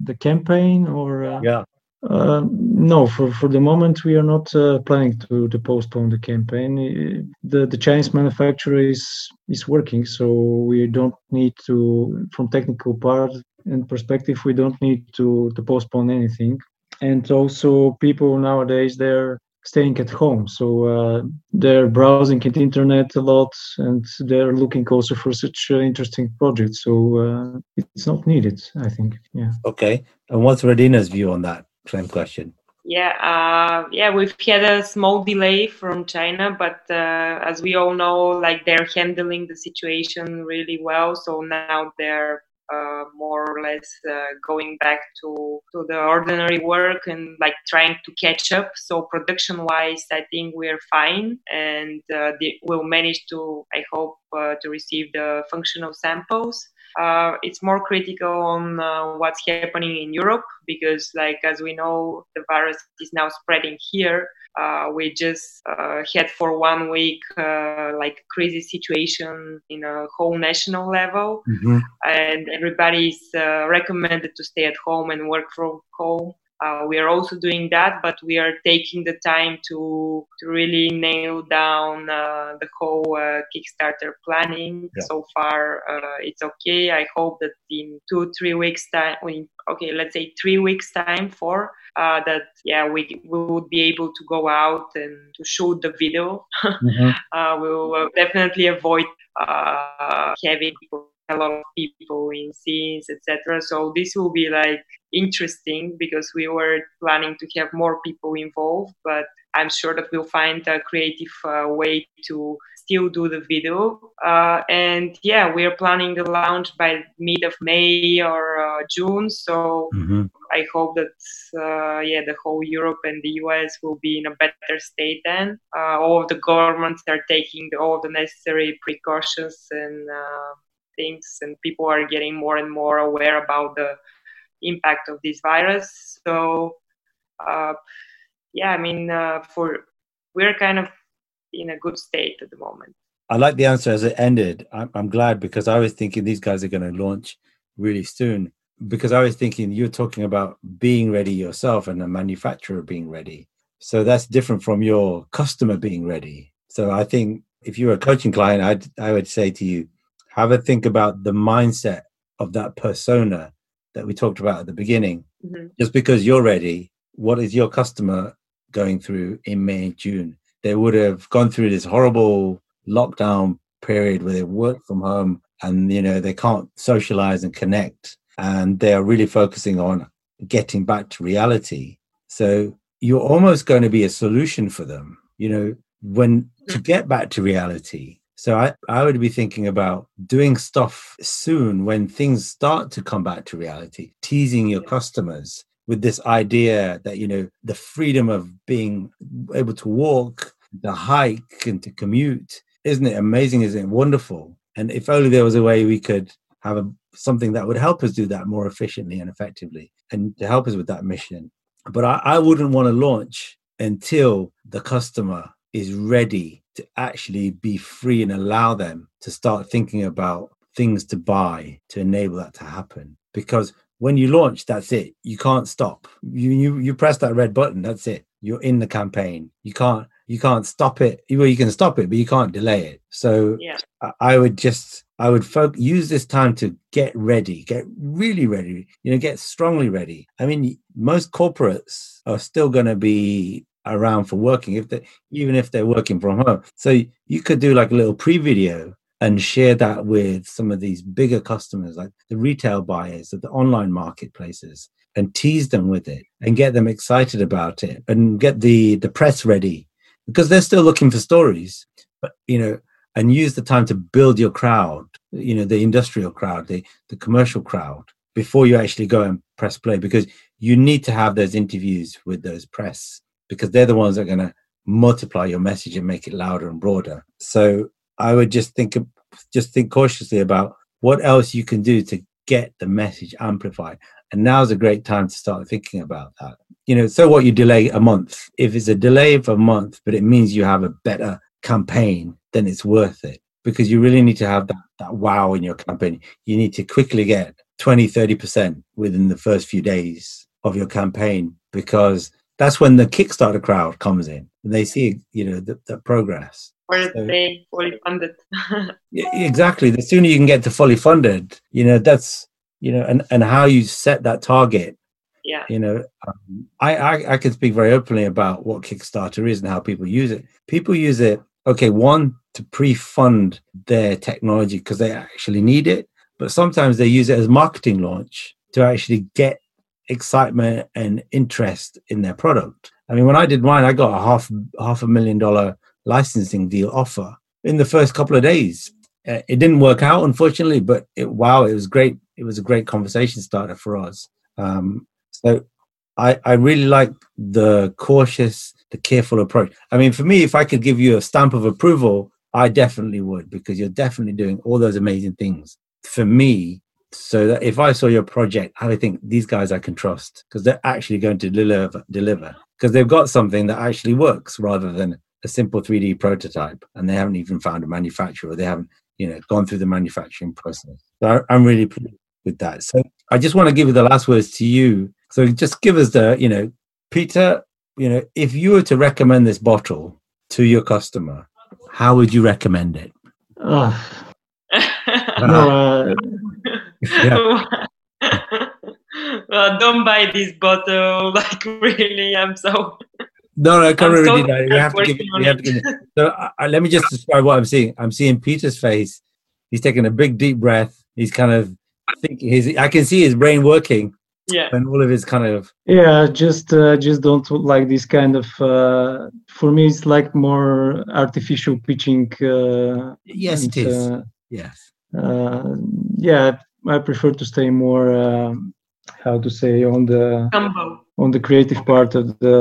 the campaign or? Uh... Yeah. Uh, no, for, for the moment we are not uh, planning to, to postpone the campaign. The the Chinese manufacturer is is working, so we don't need to, from technical part and perspective, we don't need to to postpone anything. And also, people nowadays they're staying at home, so uh, they're browsing at internet a lot, and they're looking also for such uh, interesting projects. So uh, it's not needed, I think. Yeah. Okay. And what's Radina's view on that? Same question. Yeah, uh, yeah, we've had a small delay from China, but uh, as we all know, like they're handling the situation really well. So now they're uh, more or less uh, going back to to the ordinary work and like trying to catch up. So production wise, I think we're fine, and uh, we'll manage to, I hope, uh, to receive the functional samples uh, it's more critical on uh, what's happening in Europe because, like as we know, the virus is now spreading here. Uh, we just uh, had for one week uh, like crazy situation in a whole national level, mm-hmm. and everybody is uh, recommended to stay at home and work from home. Uh, we are also doing that, but we are taking the time to, to really nail down uh, the whole uh, Kickstarter planning. Yeah. So far, uh, it's okay. I hope that in two, three weeks time, okay, let's say three weeks time for uh, that, yeah, we, we would be able to go out and to shoot the video. mm-hmm. Uh, we will definitely avoid having people a lot of people in scenes, etc. So this will be like interesting because we were planning to have more people involved, but I'm sure that we'll find a creative uh, way to still do the video. Uh, and yeah, we're planning the launch by mid of May or uh, June. So mm-hmm. I hope that uh, yeah, the whole Europe and the US will be in a better state then. Uh, all of the governments are taking all the necessary precautions and uh, things, and people are getting more and more aware about the impact of this virus. So, uh, yeah, I mean, uh, for we're kind of in a good state at the moment. I like the answer as it ended. I'm, I'm glad because I was thinking these guys are going to launch really soon. Because I was thinking you're talking about being ready yourself and the manufacturer being ready. So that's different from your customer being ready. So I think if you're a coaching client, I'd, I would say to you, have a think about the mindset of that persona that we talked about at the beginning. Mm-hmm. Just because you're ready, what is your customer going through in May, June? They would have gone through this horrible lockdown period where they work from home and you know they can't socialize and connect and they are really focusing on getting back to reality. So you're almost going to be a solution for them, you know, when to mm. get back to reality so I, I would be thinking about doing stuff soon when things start to come back to reality, teasing your customers with this idea that, you know, the freedom of being able to walk, to hike and to commute, isn't it amazing? Isn't it wonderful? And if only there was a way we could have a, something that would help us do that more efficiently and effectively and to help us with that mission. But I, I wouldn't want to launch until the customer is ready to actually be free and allow them to start thinking about things to buy to enable that to happen because when you launch, that's it. You can't stop. You you you press that red button. That's it. You're in the campaign. You can't you can't stop it. Well, you can stop it, but you can't delay it. So Yeah. I, would just I would folk use this time to get ready, get really ready. You know, get strongly ready. I mean, most corporates are still going to be around for working if they even if they're working from home. So you could do like a little pre-video and share that with some of these bigger customers, like the retail buyers of the online marketplaces, and tease them with it and get them excited about it and get the the press ready because they're still looking for stories. But you know, and use the time to build your crowd, you know, the industrial crowd, the the commercial crowd before you actually go and press play because you need to have those interviews with those press because they're the ones that are going to multiply your message and make it louder and broader. So I would just think just think cautiously about what else you can do to get the message amplified. And now's a great time to start thinking about that. You know, so what you delay a month. If it's a delay of a month, but it means you have a better campaign, then it's worth it because you really need to have that, that wow in your campaign. You need to quickly get 20, 30% within the first few days of your campaign because that's when the Kickstarter crowd comes in and they see, you know, the, the progress. Or So- they fully funded. Yeah, exactly. The sooner you can get to fully funded, you know, that's, you know, and, and how you set that target yeah. you know um, I, I i can speak very openly about what kickstarter is and how people use it people use it okay one to pre-fund their technology because they actually need it but sometimes they use it as marketing launch to actually get excitement and interest in their product i mean when i did mine i got a half half a million dollar licensing deal offer in the first couple of days Uh, it didn't work out unfortunately but it wow it was great it was a great conversation starter for us um, so I, I really like the cautious, the careful approach. I mean, for me, if I could give you a stamp of approval, I definitely would because you're definitely doing all those amazing things for me. So that if I saw your project, I would think these guys I can trust because they're actually going to deliver, deliver because they've got something that actually works rather than a simple 3D prototype and they haven't even found a manufacturer. They haven't, you know, gone through the manufacturing process. So I, I'm really pleased with that. So I just want to give the last words to you. So just give us the, you know, Peter, you know, if you were to recommend this bottle to your customer, how would you recommend it? Ah, no, uh, well, don't buy this bottle. Like really, I'm so. No, no, I can't I'm so really do that. We have to give. working on We have to it. So uh, let me just describe what I'm seeing. I'm seeing Peter's face. He's taking a big deep breath. He's kind of thinking. His I can see his brain working, Yeah. and all of his kind of yeah, just uh, just don't like this kind of. Uh, for me, it's like more artificial pitching. Uh, yes, it and, is. uh, yes, uh, yeah, I prefer to stay more. um how to say on the Combo. on the creative part of the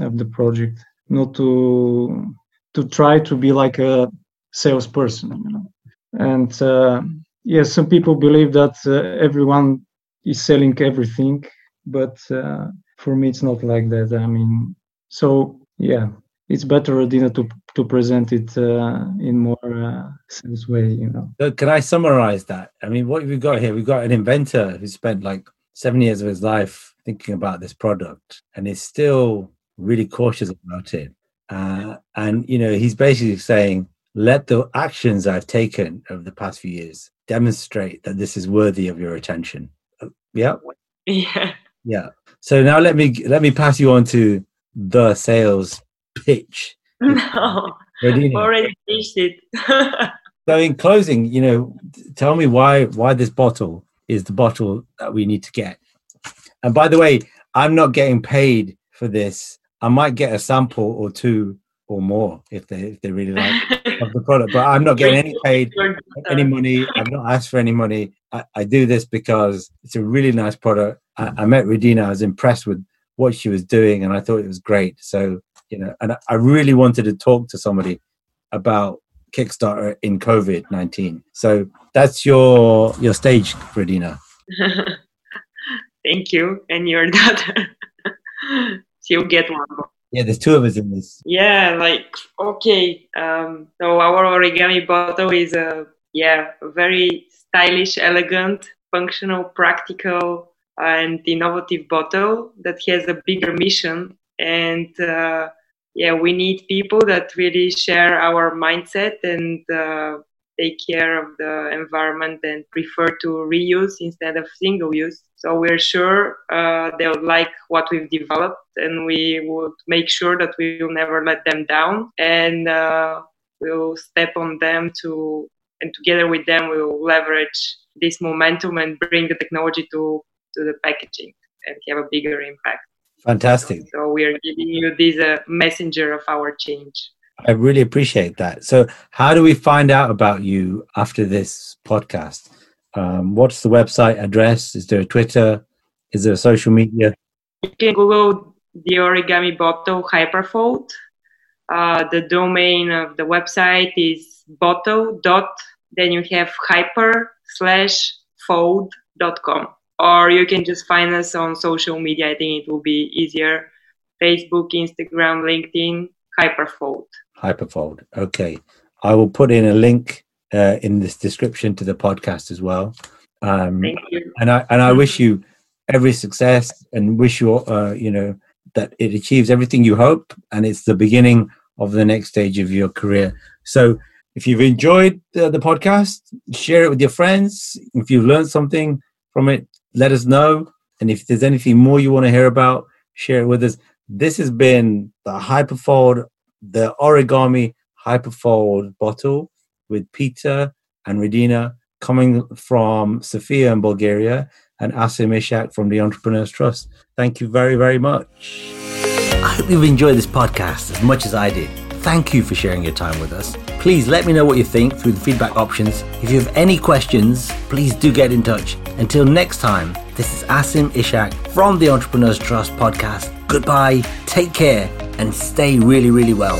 of the project, not to to try to be like a salesperson, you know. And uh, yes, some people believe that uh, everyone is selling everything, but uh, for me, it's not like that. I mean, so yeah, it's better, Adina, to to present it uh, in more uh, sales way, you know. Can I summarize that? I mean, what we've got here, we've got an inventor who spent like seven years of his life thinking about this product and is still really cautious about it. Uh, and, you know, he's basically saying, let the actions I've taken over the past few years demonstrate that this is worthy of your attention. Uh, yeah. Yeah. Yeah. So now let me let me pass you on to the sales pitch. No. Radina. Already finished it. So in closing, you know, tell me why why this bottle is the bottle that we need to get. And by the way, I'm not getting paid for this. I might get a sample or two or more if they if they really like of the product, but I'm not getting any paid any money. I've not asked for any money. I, I do this because it's a really nice product. I, I met Radina. I was impressed with what she was doing, and I thought it was great. So you know, and I, really wanted to talk to somebody about Kickstarter in COVID nineteen. So that's your your stage, Radina. Thank you. And your daughter. She'll get one. Yeah, there's two of us in this. Yeah, like okay. Um, so our origami bottle is a yeah very stylish, elegant functional, practical, and innovative bottle that has a bigger mission. And uh, yeah, we need people that really share our mindset and uh, take care of the environment and prefer to reuse instead of single use. So we're sure uh, they'll like what we've developed, and we would make sure that we will never let them down, and uh, we'll step on them to, and together with them, we'll leverage this momentum and bring the technology to to the packaging and have a bigger impact. Fantastic. So we are giving you this uh, messenger of our change. I really appreciate that. So, how do we find out about you after this podcast? Um, what's the website address? Is there a Twitter? Is there a social media? You can Google the origami bottle hyperfold. Uh, the domain of the website is bottle dot. Then you have hyper slash fold.com. Or you can just find us on social media. I think it will be easier. Facebook, Instagram, LinkedIn, Hyperfold. Hyperfold. Okay. I will put in a link uh, in this description to the podcast as well. Um, Thank you. And I and I wish you every success and wish you uh, you know that it achieves everything you hope and it's the beginning of the next stage of your career. So if you've enjoyed the, the podcast, share it with your friends. If you've learned something from it, let us know. And if there's anything more you want to hear about, share it with us. This has been the Hyperfold the origami hyperfold bottle with Peter and Radina coming from Sofia in Bulgaria and Asim Ishak from the Entrepreneurs Trust. Thank you very, very much. I hope you've enjoyed this podcast as much as I did. Thank you for sharing your time with us. Please let me know what you think through the feedback options. If you have any questions, please do get in touch. Until next time, this is Asim Ishak from the Entrepreneurs Trust podcast. Goodbye, take care, and stay really, really well.